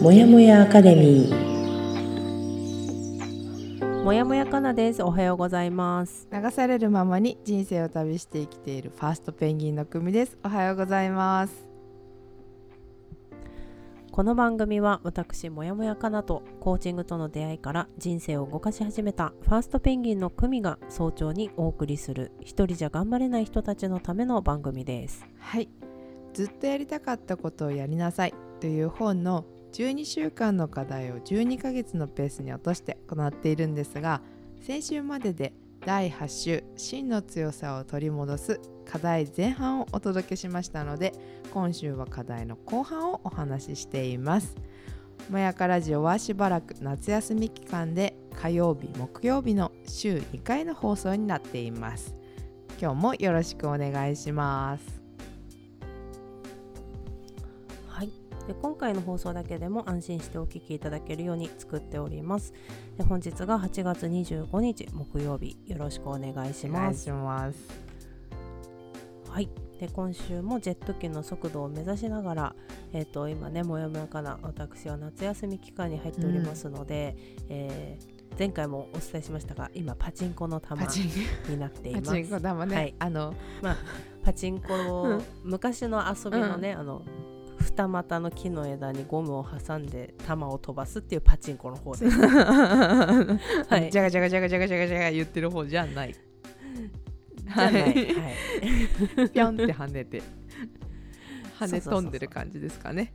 もやもやアカデミー。もやもやかなです。おはようございます。流されるままに人生を旅して生きているファーストペンギンの組です。おはようございます。この番組は私もやもやかなとコーチングとの出会いから人生を動かし始めたファーストペンギンの組が早朝にお送りする一人じゃ頑張れない人たちのための番組です。はい。ずっとやりたかったことをやりなさいという本の12週間の課題を12ヶ月のペースに落として行っているんですが先週までで第8週真の強さを取り戻す課題前半をお届けしましたので今週は課題の後半をお話ししています。もやかラジオはしばらく夏休み期間で火曜日木曜日の週2回の放送になっています。今日もよろしくお願いします。で今回の放送だけでも安心してお聞きいただけるように作っております。で本日が8月25日木曜日。よろしくお願いしお願いますします。はい。で今週もジェット機の速度を目指しながら、えー、と今ねもやもやかな私は夏休み期間に入っておりますので、えー前回もお伝えしましたが今パチンコの玉になっています。パチンコ玉ね、はい。あのパチンコを、うん。昔の遊びのね、あの二股の木の枝にゴムを挟んで玉を飛ばすっていうパチンコの方で。す。はい。じゃがじゃがじゃがじゃがじゃがじゃが言ってる方じゃない。はい。はい、ぴょんって跳ねて。跳ね飛んでる感じですかね。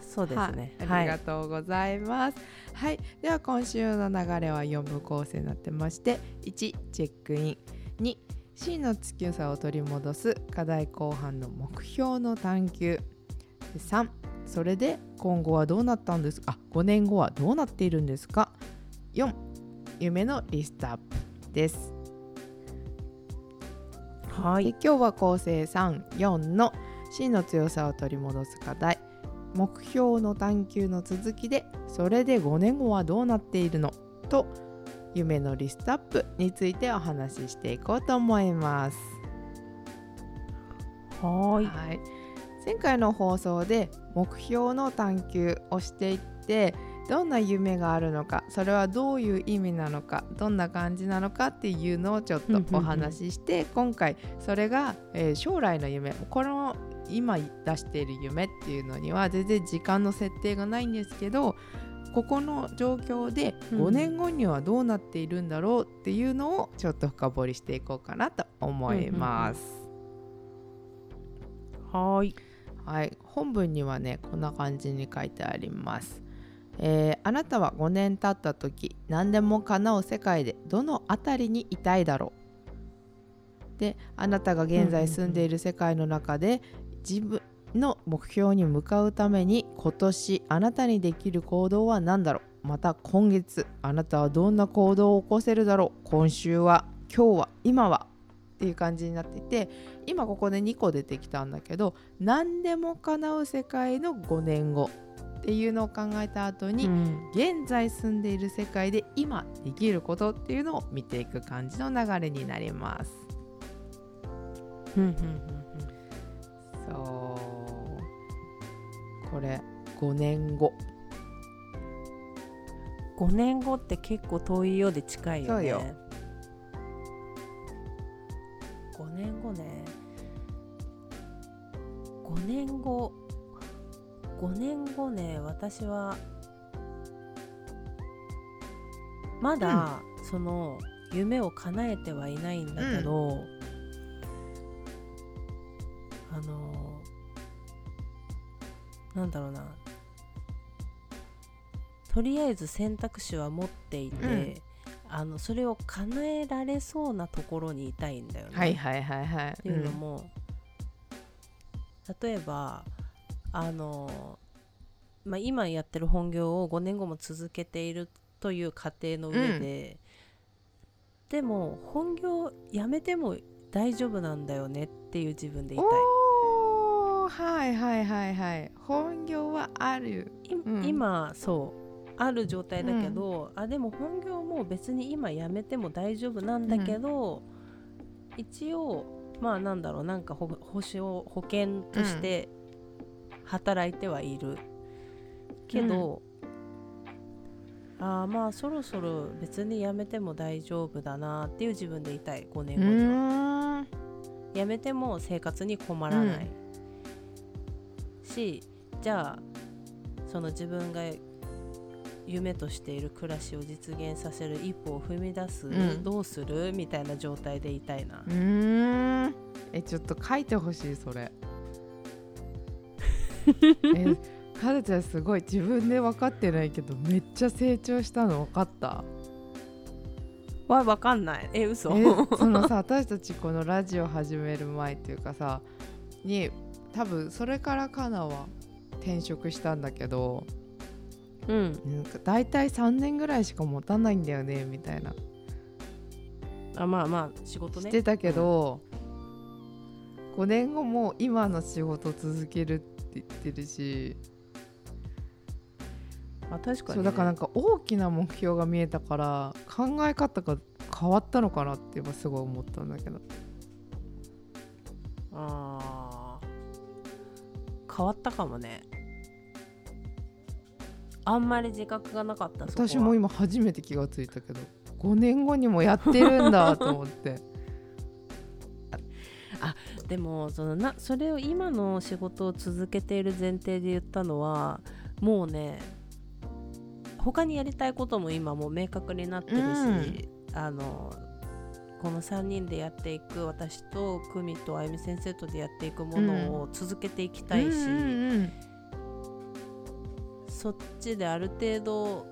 そうですね。はい、ありがとうございます。はい、では今週の流れは4部構成になってまして1チェックイン。2真の強さを取り戻す課題後半の目標の探求。で3それで今後はどうなったんです？かあ5年後はどうなっているんですか？4夢のリストアップです。はい、で今日は構成34の。真の強さを取り戻す課題。目標の探求の続きでそれで5年後はどうなっているの？と夢のリストアップについてお話ししていこうと思います。はい、はい、前回の放送で目標の探求をしていってどんな夢があるのかそれはどういう意味なのかどんな感じなのかっていうのをちょっとお話しして今回それが、えー将来の夢この今出している夢っていうのには全然時間の設定がないんですけどここの状況でうん。5年後にはどうなっているんだろうっていうのをちょっと深掘りしていこうかなと思います。はい、はい、本文にはねこんな感じに書いてあります。えーあなたは5年経った時何でも叶う世界でどの辺りにいたいだろう。であなたが現在住んでいる世界の中で自分の目標に向かうために今年あなたにできる行動は何だろう。また今月あなたはどんな行動を起こせるだろう。今週は今日は今はっていう感じになっていて今ここで2個出てきたんだけど何でも叶う世界の5年後っていうのを考えた後に、うん。現在住んでいる世界で今できることっていうのを見ていく感じの流れになります。うんうんそう。これ5年後。うん、5年後って結構遠いようで近いよね。そうよ。5年後ね5年後。5年後ね私はまだ、その夢を叶えてはいないんだけど、あのなんだろうな。とりあえず選択肢は持っていて、うん。あのそれを叶えられそうなところにいたいんだよね。はいはいはいはい。っていうのも、例えばあの、まあ、今やってる本業を5年後も続けているという過程の上で、でも本業やめても大丈夫なんだよねっていう自分でいたい。はいはいはいはい。本業はある。いうん今そうある状態だけど、あでも本業も別に今やめても大丈夫なんだけど、一応まあなんだろうなんか保保証保険として働いてはいる。けど、ああまあそろそろ別にやめても大丈夫だなっていう自分でいたい。5年う後には。ーん。やめても生活に困らない、しじゃあその自分が夢としている暮らしを実現させる一歩を踏み出す、ん。どうする？みたいな状態でいたいな。う、ーん。えちょっと書いてほしいそれ。えかずちゃんすごい。自分で分かってないけどめっちゃ成長したの？分かった？わ分かんない。え嘘？えそのさ私たちこのラジオ始める前っていうかさに多分それからかなは転職したんだけどうん。なん。か大体3年ぐらいしか持たないんだよねみたいな。あまあまあ仕事ね。してたけど、5年後も今の仕事続けるって言ってるし、あ確かに、ね、そうだからなんか大きな目標が見えたから考え方が変わったのかなって今すごい思ったんだけど。あー。変わったかもねあんまり自覚がなかった私も今初めて気がついたけど5年後にもやってるんだと思って。でもそのなそれを今の仕事を続けている前提で言ったのはもうね他にやりたいことも今もう明確になってるし、あのこの3人でやっていく私と久美とあゆみ先生とでやっていくものを続けていきたいし、うんうんそっちである程度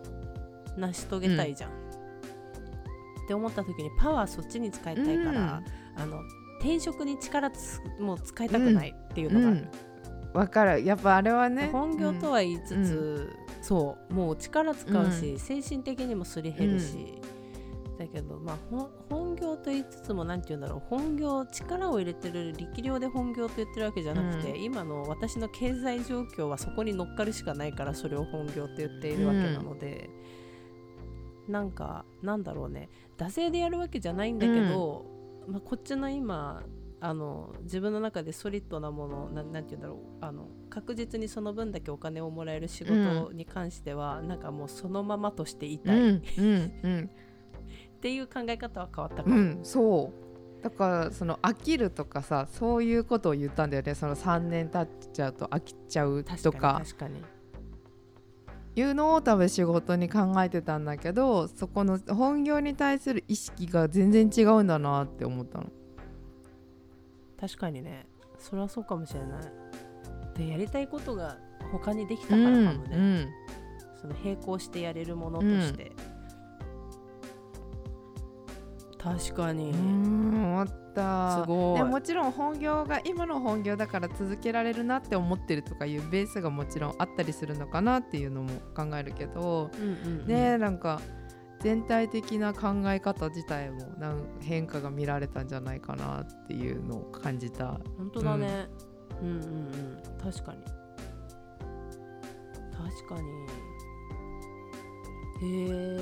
成し遂げたいじゃん。って思った時にパワーそっちに使いたいから、あの転職に力つもう使いたくないっていうのが。ある。わかる。やっぱあれはね本業とは言いつつ、そう。もう力使うし、う精神的にもすり減るし、だけどまあほ本業と言いつつも何て言うんだろう本業力を入れてる力量で本業と言ってるわけじゃなくて、う今の私の経済状況はそこに乗っかるしかないからそれを本業って言っているわけなので、なんかなんだろうね。惰性でやるわけじゃないんだけど、まあ、こっちの今あの自分の中でソリッドなものななんて言うんだろうあの確実にその分だけお金をもらえる仕事に関しては、なんかもうそのままとしていたい、っうんうんうんていう考え方は変わったか。も、うんそう。だからその飽きるとかさそういうことを言ったんだよね。その3年経っちゃうと飽きちゃうとか。に確かに。いうのを多分仕事に考えてたんだけどそこの本業に対する意識が全然違うんだなって思ったの。確かにね。それはそうかもしれない。でやりたいことが他にできたからかもね、うんその並行してやれるものとして、確かに、うん、うん思った。すごい。でもちろん本業が今の本業だから続けられるなって思ってるとかいうベースがもちろんあったりするのかなっていうのも考えるけど、うんうんうん。ねなんか全体的な考え方自体もなん変化が見られたんじゃないかなっていうのを感じた。本当だね、うん、うんうん確かに。確かに。へえ、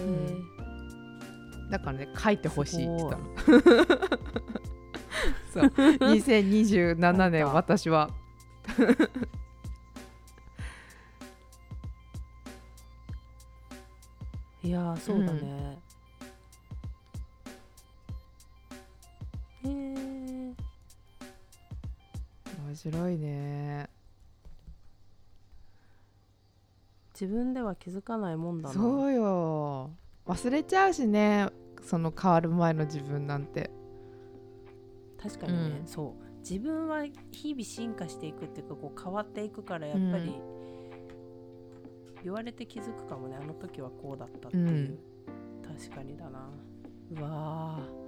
だからね書いてほしいって言ったの。す そう。2027年 私は。いやーそうだね、へえ面白いね。自分では気づかないもんだな。そうよ忘れちゃうしねその変わる前の自分なんて。確かにね、うん。そう。自分は日々進化していくっていうかこう変わっていくからやっぱり、言われて気づくかもね。あの時はこうだったっていう、うん。確かにだな。うわー。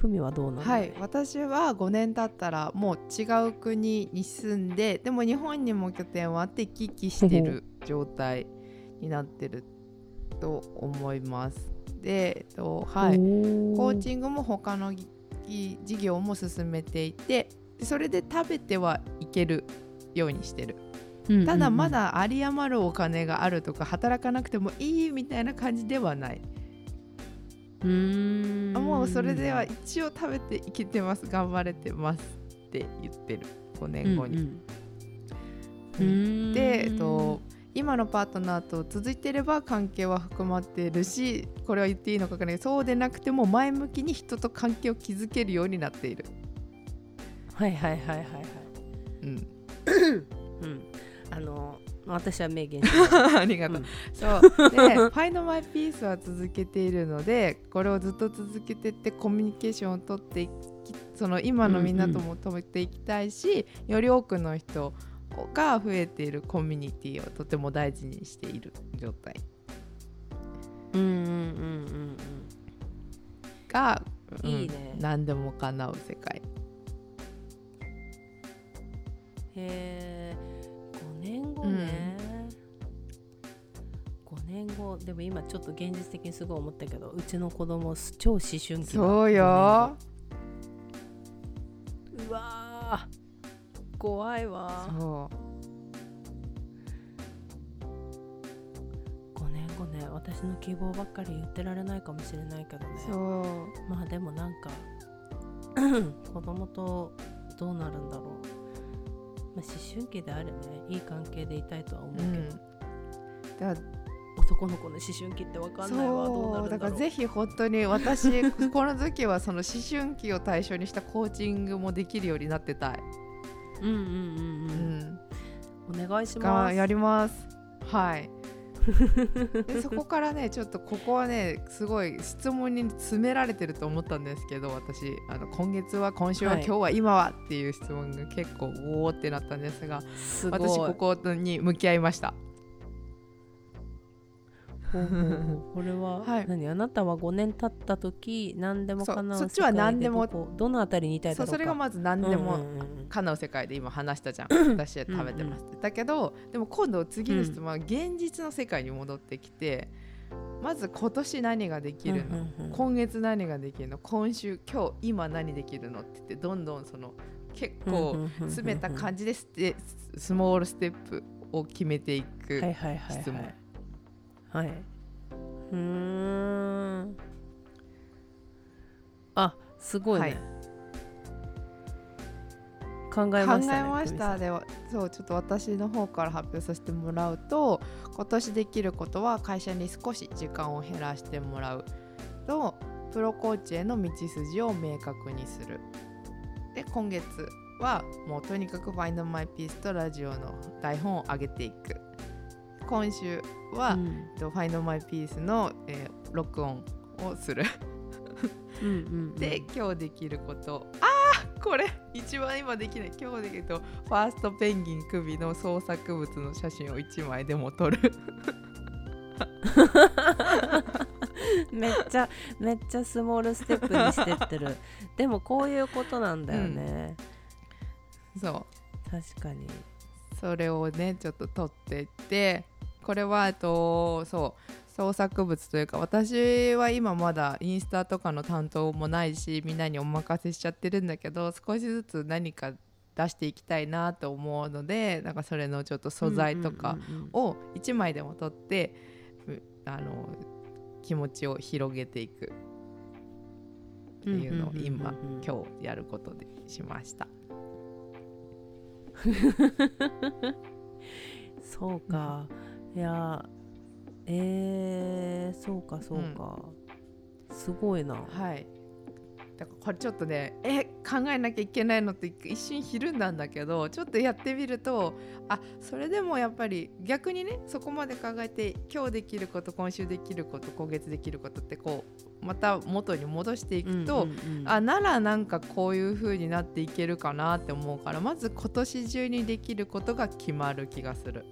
久美はどうなのはい。私は5年経ったらもう違う国に住んででも日本にも拠点はあって行き来してる状態になってると思います。で、えっとはい、コーチングも他のぎ事業も進めていてそれで食べてはいけるようにしてる。ンただまだ有り余るお金があるとか働かなくてもいいみたいな感じではない。うーん。あもうそれでは一応食べていけてます。頑張れてますって言ってる。5年後に、うんうん。うん。で、えっと、今のパートナーと続いていれば関係は含まっているしこれは言っていいのかわからないそうでなくても前向きに人と関係を築けるようになっている。はいはいはいはいはい。うん、うん。あの私は明言 ありがとう。うん。そう。で「Find My Peace」は続けているのでこれをずっと続けてってコミュニケーションをとってその今のみんなとも止めていきたいし、より多くの人が増えているコミュニティをとても大事にしている状態。うんうんうんうんが、うんいいね。何でも叶う世界。へえ5年後ね、5年後でも今ちょっと現実的にすごい思ったけどうちの子供超思春期だ。そうよ怖いわ。そう。5年後ね私の希望ばっかり言ってられないかもしれないけどね。そう。まあでもなんか 子供とどうなるんだろう、まあ、思春期であれね。いい関係でいたいとは思うけど、うん。だから男の子の思春期って分かんないわ。どう。なそうだからるんだろう。ぜひ本当に私 この時はその思春期を対象にしたコーチングもできるようになってたい。うんうんうんううん、ん、お願いしますがやります。はい。でそこからねちょっとここはねすごい質問に詰められてると思ったんですけど私あの今月は今週は、はい今日は今はっていう質問が結構おおってなったんですが私ここに向き合いました。これは、はい。何あなたは5年経った時何でも叶うそっちは何でもどのあたりにいたいだろうか。それがまず何でも、うんうんうん叶う世界で今話したじゃん。私は食べてます、だけどでも今度次の質問は現実の世界に戻ってきて、まず今年何ができるの、うんうんうん。今月何ができるの？今週今日今何できるの？って言ってどんどんその結構詰めた感じでステスモールステップを決めていく、はいはいはい質問。はいはい。うーん。あすごいね、はい。考えましたね考えました。ではそうちょっと私の方から発表させてもらうと今年できることは会社に少し時間を減らしてもらうとプロコーチへの道筋を明確にする。で今月はもうとにかく「Find My Peace」とラジオの台本を上げていく今週は、うん。えっと Find My Peace の、えー録音をする。うんうんうん。で今日できること。あーこれ一番今できない。今日できるとファーストペンギン首の創作物の写真を1枚でも撮る。めっちゃめっちゃスモールステップにしてってる。でもこういうことなんだよね、そう。確かにそれをねちょっと撮っていってこれはえっとそう創作物というか私は今まだインスタとかの担当もないしみんなにお任せしちゃってるんだけど少しずつ何か出していきたいなと思うのでなんかそれのちょっと素材とかを1枚でも撮ってうあの気持ちを広げていくっていうのを今今日やることでしました。そうか、いやえー、そうかそうか、すごいな。はいだからこれちょっとねえ考えなきゃいけないのって一瞬ひるんだんだけどちょっとやってみるとあそれでもやっぱり逆にねそこまで考えて今日できること今週できること今月できることってこうまた元に戻していくと、うんうんうん。あならなんかこういう風になっていけるかなって思うからまず今年中にできることが決まる気がする。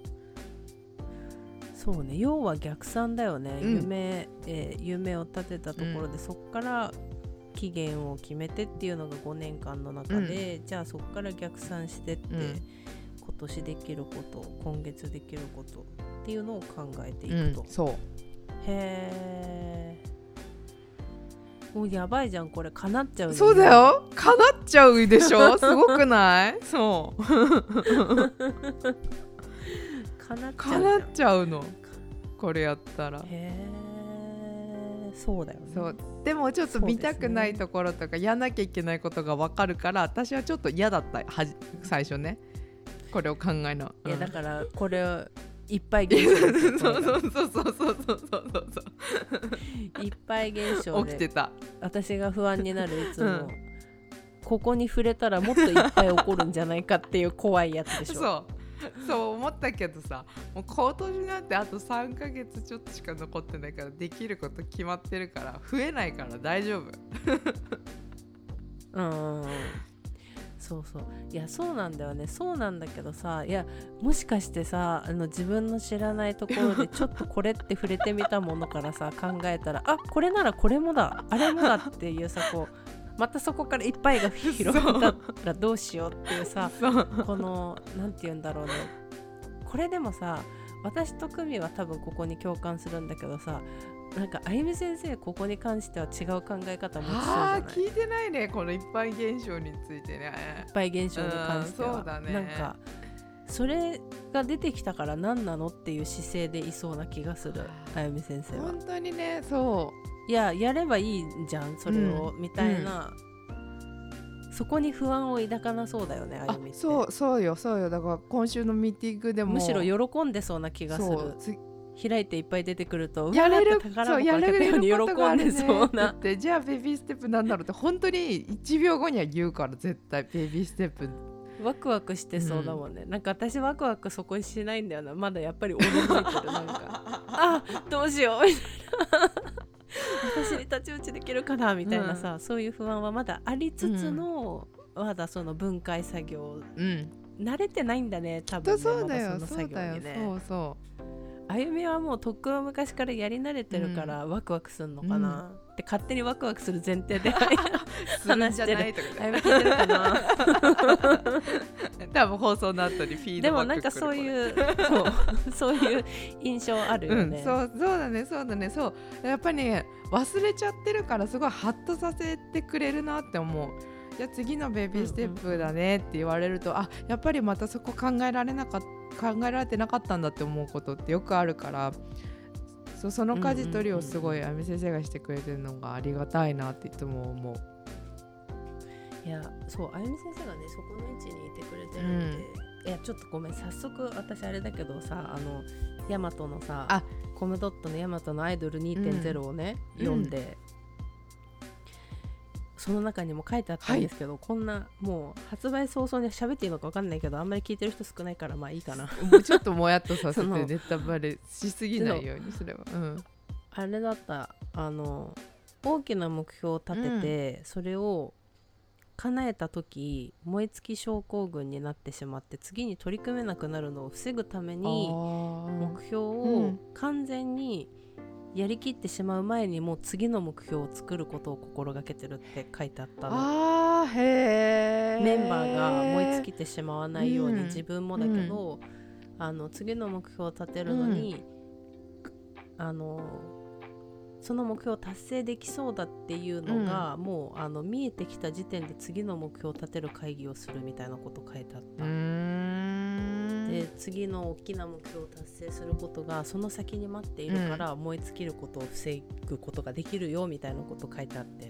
そうね。要は逆算だよね、うん。夢、えー夢を立てたところで、そこから期限を決めてっていうのが5年間の中で、じゃあそこから逆算してって、うん。今年できること今月できることっていうのを考えていうんくと、そう。へえもうやばいじゃんこれ叶っちゃうね。そうだよ。叶っちゃうでしょ？すごくない？そう。叶っちゃうじゃん。叶っちゃうの。これやったら。へえそうだよね。そう。でもちょっと見たくないところとかやんなきゃいけないことが分かるから私はちょっと嫌だったはじ最初ね。これを考えの。いやうん。だからこれをいっぱい現象そう そうそうそうそうそうそうそう。いっぱい現象で。起きてた。私が不安になるいつも、うん。ここに触れたらもっといっぱい起こるんじゃないかっていう怖いやつでしょ。そう そう思ったけどさもう今年なんてあと3ヶ月ちょっとしか残ってないからできること決まってるから増えないから大丈夫。うん。そうそう。いやそうなんだよね。そうなんだけどさいやもしかしてさあの自分の知らないところでちょっとこれって触れてみたものからさ考えたらあこれならこれもだあれもだっていうさこうまたそこからいっぱいが広がったらどうしようっていうさこのなんて言うんだろうね。これでもさ私と久美は多分ここに共感するんだけどさなんかあゆみ先生ここに関しては違う考え方持ちそうじゃ聞いてないね。この一般現象についてね。いっぱい現象に関しては、うんそうだね。なんかそれが出てきたから何なのっていう姿勢でいそうな気がするあゆみ先生は。本当にねそいややればいいじゃんそれを、みたいな、そこに不安を抱かなそうだよねああゆみって。そうそうよそうよ。だから今週のミーティングでもむしろ喜んでそうな気がする。開いていっぱい出てくるとやれるそうやれる喜んでそうな。ってじゃあベビーステップなんだろうって本当に1秒後には言うから絶対。ベビーステップ。ワクワクしてそうだもんね、なんか私ワクワクそこにしないんだよな。まだやっぱり驚いてるなんか。あどうしようみたいな私に太刀打ちできるかなみたいなさ、そういう不安はまだありつつの、まだその分解作業うん。慣れてないんだね多分ねそうだよ。まだその作そうだよ。業にねそう。そあゆみはもうとっくの昔からやり慣れてるからワクワクするのかな、って勝手にワクワクする前提で うするんじゃないとか。あゆみ聞いてるかな。多分放送の後にフィードでもなんかそういうそう そういう印象あるよね、うん、そうそうだねそうだね。そう。やっぱりね忘れちゃってるからすごいハッとさせてくれるなって思うじゃあ次のベビーステップだねって言われると、あやっぱりまたそこ考えられなかっ考えられてなかったんだって思うことってよくあるからそうその舵取りをすごいあみ先生がしてくれてるのがありがたいなっていつも思う。いやそうあゆみ先生がねそこの位置にいてくれてるので、いやちょっとごめん早速私あれだけどさあのヤマトのさあ。コムドットのヤマトのアイドル2.0をね、うん。読んで、その中にも書いてあったんですけど、こんなもう発売早々に喋っていいのか分かんないけどあんまり聞いてる人少ないからまあいいかな。もうちょっともやっとさせてネタバレしすぎないようにすれば。うん。あれだったあの大きな目標を立てて、それを叶えた時燃え尽き症候群になってしまって次に取り組めなくなるのを防ぐために目標うをん。完全にやりきってしまう前にもう次の目標を作ることを心がけてるって書いてあったの。あーへー。メンバーが燃え尽きてしまわないように、うん。自分もだけど、あの次の目標を立てるのに、あのその目標を達成できそうだっていうのが、もうあの見えてきた時点で次の目標を立てる会議をするみたいなこと書いてあった。で次の大きな目標を達成することがその先に待っているから、燃え尽きることを防ぐことができるよみたいなこと書いてあって、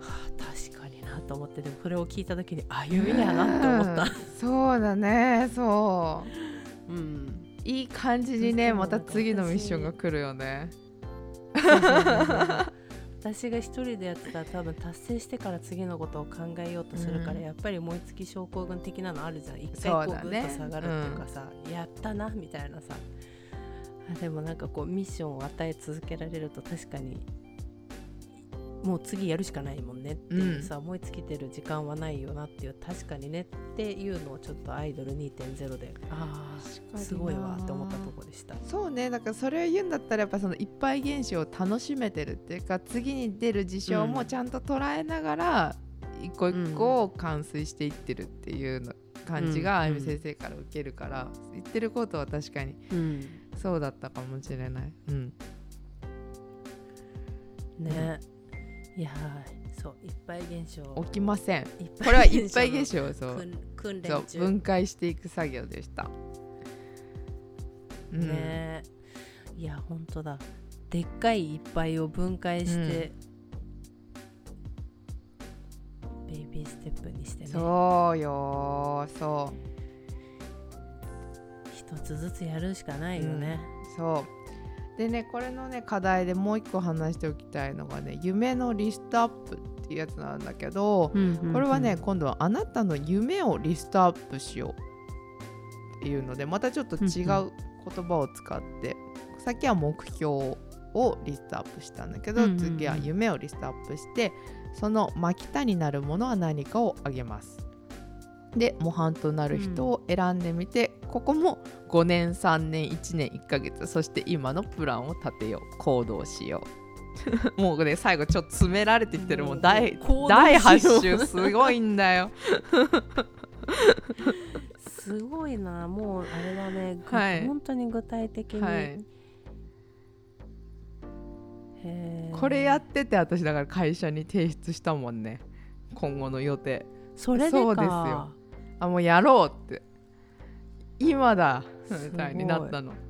はあ確かになと思ってでもこれを聞いた時にあ夢やなって思った。うん。そうだね。そう。うん。いい感じにねまた次のミッションが来るよね私が一人でやってたら多分達成してから次のことを考えようとするから、うん。やっぱり燃え尽き症候群的なのあるじゃん。一回こうグッと下がるっていうかさ、やったなみたいなさ。あでもなんかこうミッションを与え続けられると確かにもう次やるしかないもんね。っていうさ、燃え尽きてる時間はないよなっていう確かにね。っていうのをちょっとアイドル2.0でああすごいわって思ったとこでした。そうねだからそれを言うんだったらやっぱそのいっぱい現象を楽しめてるっていうか次に出る事象もちゃんと捉えながら一個一個を完遂していってるっていうの感じがうん。あゆみ先生から受けるから、言ってることは確かにうん。そうだったかもしれない。うん。ね、いやーそういっぱい現象起きません。これはいっぱいの現象をそう訓訓練そう中分解していく作業でした。うん。ねいや本当だ。でっかいいっぱいを分解して、ベイビーステップにしてね。そうよーそ一つずつやるしかないよね、そうでねこれのね課題でもう一個話しておきたいのがね夢のリストアップっていうやつなんだけど、これはね今度はあなたの夢をリストアップしようっていうのでまたちょっと違う言葉を使って、さっきは目標をリストアップしたんだけど、うんうんうん次は夢をリストアップしてその真北になるものは何かをあげます。で模範となる人を選んでみて、ここも5年3年1年1ヶ月そして今のプランを立てよう行動しよう。もうね最後ちょっと詰められてきてるもう第第8週すごいんだよ。すごいな。もうあれだね、ぐはい。本当に具体的に、はい。これやってて私だから会社に提出したもんね。今後の予定。それでか。そうですよあもうやろうって。今だ。みたいになったの。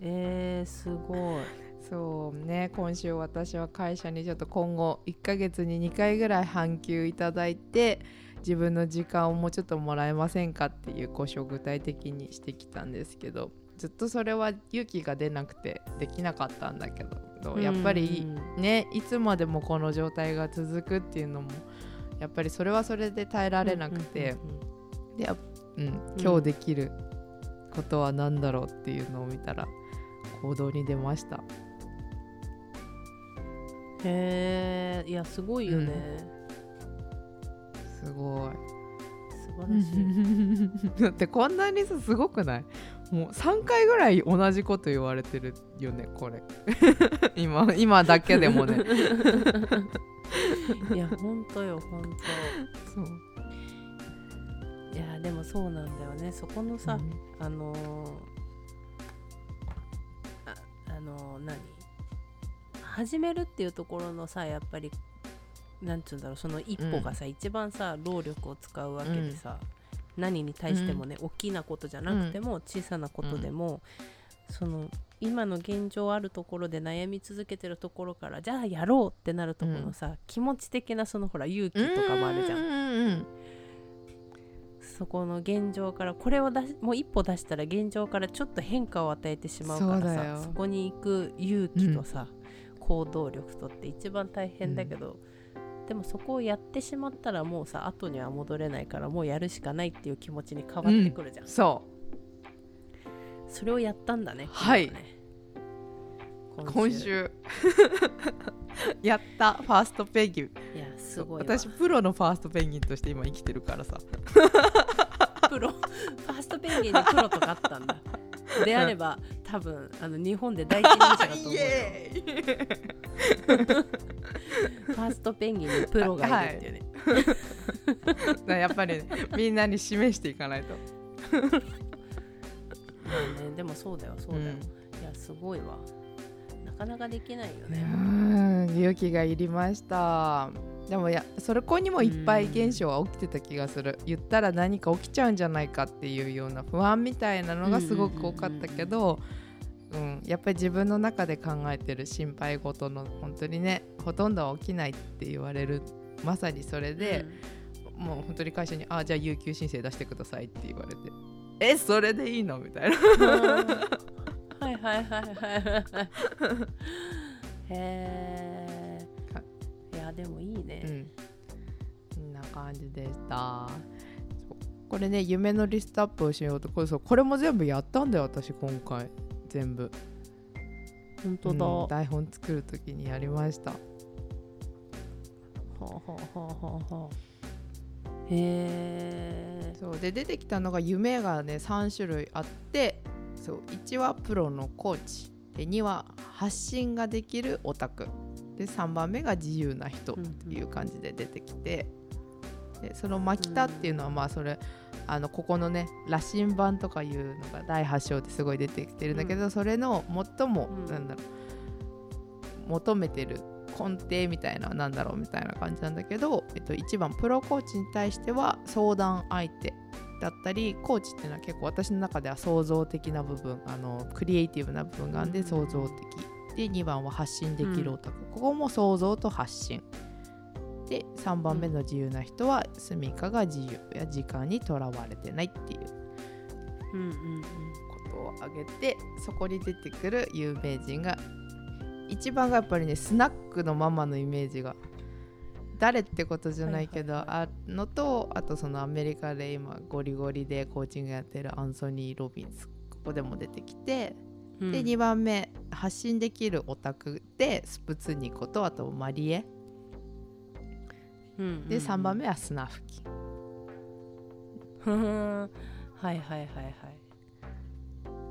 えー、すごい。そうね今週私は会社にちょっと今後1ヶ月に2回ぐらい半休いただいて自分の時間をもうちょっともらえませんかっていう交渉を具体的にしてきたんですけどずっとそれは勇気が出なくてできなかったんだけどやっぱりうん。ねいつまでもこの状態が続くっていうのもやっぱりそれはそれで耐えられなくて、うんうんうんでうん、今日できることは何だろうっていうのを見たら行動に出ました。へえいやすごいよね、すごい。素晴らしい。だってこんなにさすごくない？もう3回ぐらい同じこと言われてるよねこれ。今今だけでもね いや本当よ本そう。当いやでもそうなんだよね。そこのさ、あのーああのー何？始めるっていうところのさやっぱりなんつうんだろうその一歩がさ、一番さ労力を使うわけでさ、何に対してもね、大きなことじゃなくても、小さなことでも、その今の現状あるところで悩み続けてるところからじゃあやろうってなるところのさ、気持ち的なそのほら勇気とかもあるじゃん。うんうんうんそこの現状からこれを出しもう一歩出したら現状からちょっと変化を与えてしまうからさそこに行く勇気とさ、行動力とって一番大変だけど、でもそこをやってしまったらもうさ後には戻れないからもうやるしかないっていう気持ちに変わってくるじゃん、そう。それをやったんだね。はい。今週。やった。ファーストペンギン。いやすごいわ。私プロのファーストペンギンとして今生きてるからさ。プロ。ファーストペンギンにプロとかあったんだ。であれば多分あの日本で第一人者だと思う ファーストペンギンにプロがいるっていうね、だからやっぱりね、みんなに示していかないと、まあね。でもそうだよそうだよ、うん。いやすごいわ。なかなかできないようね、ん。勇気がいりました。でもやそれこにもいっぱい現象は起きてた気がする。言ったら何か起きちゃうんじゃないかっていうような不安みたいなのがすごく多かったけどうん。やっぱり自分の中で考えてる心配事の本当にねほとんどは起きないって言われる。まさにそれで、もう本当に会社に「あじゃあ有給申請出してください」って言われて「えそれでいいの?」みたいな。うん。はいはいはいはい。はい。へえいやでもいいね、うん、こんな感じでした。これね夢のリストアップをしようと。これそうこれも全部やったんだよ私今回。全部。本当だ、うん。台本作る時にやりました。はあはあはあはあはあ。へえそう。で出てきたのが夢がね3種類あってそう1はプロのコーチ。で2は発信ができるオタク。で3番目が自由な人っていう感じで出てきて、でその「マキタ」っていうのはまあそれあのここのね羅針盤とかいうのが第8章ってすごい出てきてるんだけど、それの最も、うん。なんだろう求めてる根底みたいな何だろうみたいな感じなんだけど、えっと、1番プロコーチに対しては相談相手だったりコーチっていうのは結構私の中では創造的な部分あのクリエイティブな部分があるんでうん。創造的。で2番は発信できるオタク、ここも創造と発信。で3番目の自由な人は住みかが自由や時間にとらわれてないっていう。うんうんうん。ことを挙げてそこに出てくる有名人が一番がやっぱりねスナックのママのイメージが誰ってことじゃないけど、はいあのとあとそのアメリカで今ゴリゴリでコーチングやってるアンソニー・ロビンスここでも出てきて、うん。で2番目発信できるオタクでスプツニコとあとマリエ。うんうんうん。で3番目はスナフキ。はいはいはいはい。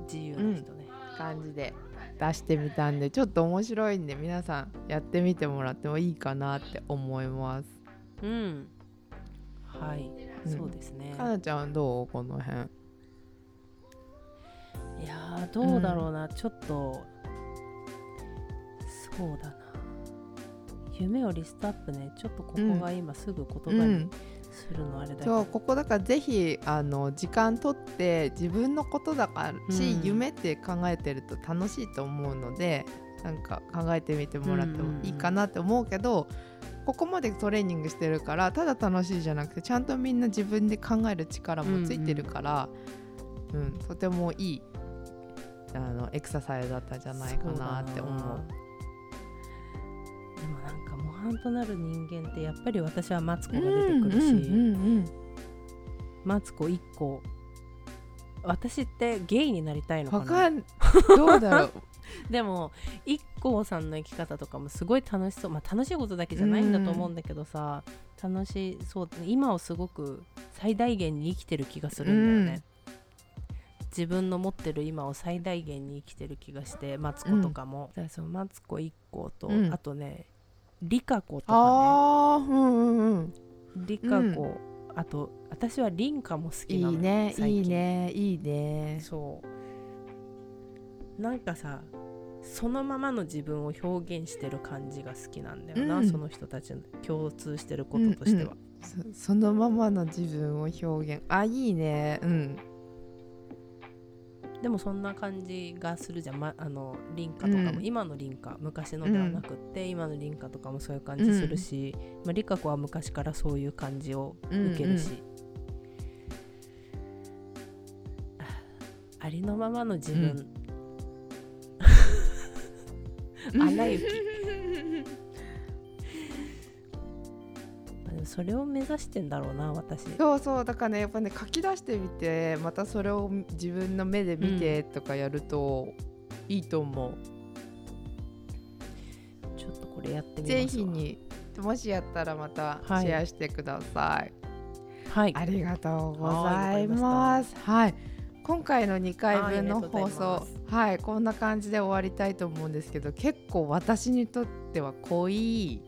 自由な人ね、感じで出してみたんでちょっと面白いんで皆さんやってみてもらってもいいかなって思います。うん。はい、うん。そうですね。かなちゃんどう？この辺。いやーどうだろうな、ちょっとそうだな。夢をリストアップね。ちょっとここが今すぐ言葉にするのあれだそうここだからぜひあの時間とって自分のことだからし、うん。夢って考えてると楽しいと思うのでなんか考えてみてもらってもいいかなって思うけど、ここまでトレーニングしてるからただ楽しいじゃなくてちゃんとみんな自分で考える力もついてるから、うんとてもいいあのエクササイズだったんじゃないかなって思う。でもなんか模範となる人間ってやっぱり私はマツコが出てくるし、うんうんうんマツコ一個私ってゲイになりたいのかな？わかんどうだろう？でも IKKO さんの生き方とかもすごい楽しそう。まあ楽しいことだけじゃないんだと思うんだけどさ、楽しそう今をすごく最大限に生きてる気がするんだよね、自分の持ってる今を最大限に生きてる気がしてマツコとかも、だからそのマツコ IKKO と、うん。あとねリカ子とかああうんうんうん。ねリカ子、あと私はリンカも好きいないのね最近。いいねいいね。そう。なんかさそのままの自分を表現してる感じが好きなんだよな、うん。その人たちの共通してることとしては、そそのままの自分を表現。あいいね。うんでもそんな感じがするじゃん、ま、あのリンカとかも、うん。今のリンカ昔のではなくって、今のリンカとかもそういう感じするし、まあ、リカ子は昔からそういう感じを受けるし、あありのままの自分、アナ雪。でもそれを目指してんだろうな私。そうそうだからねやっぱね書き出してみてまたそれを自分の目で見てとかやるといいと思う、ちょっとこれやってみますわ。ぜひにもしやったらまたシはい。ェアしてください、はい。ありがとうございまます。はい。今回の2回分の放送す。はいこんな感じで終わりたいと思うんですけど結構私にとっては濃い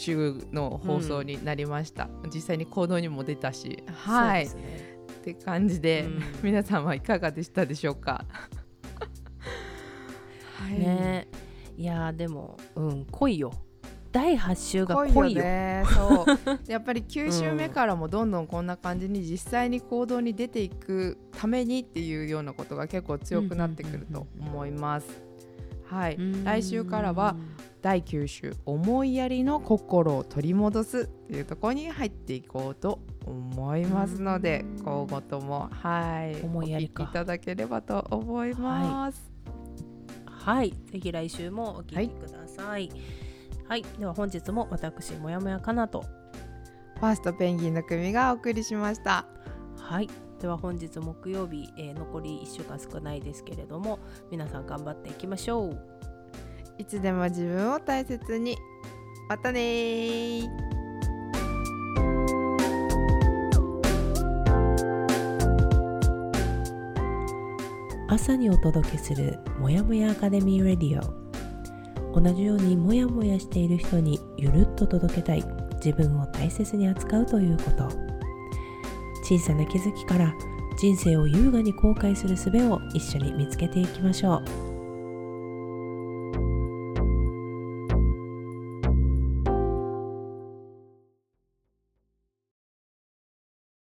週の放送になりました、実際に行動にも出たし。はい、そうですね。って感じで、うん。皆さんはいかがでしたでしょうか？はい。ね。いやーでもうん濃いよ。第8週が濃濃いよ。いよね。そう。やっぱり9週目からもどんどんこんな感じに実際に行動に出ていくためにっていうようなことが結構強くなってくると思います。はい、来週からは第9週「思いやりの心を取り戻す」っていうところに入っていこうと思いますのでうん。今後ともはい思いやりいただければと思います。はい。ぜひ来週もお聞きください。はい、では本日も私もやもやかなと。ファーストペンギンの組がお送りしました。はい。では本日木曜日、えー残り1週間少ないですけれども皆さん頑張っていきましょういつでも自分を大切に。またね朝にお届けするもやもやアカデミーレディオ。同じようにもやもやしている人にゆるっと届けたい。自分を大切に扱うということ。小さな気づきから人生を優雅に後悔する術を一緒に見つけていきましょう。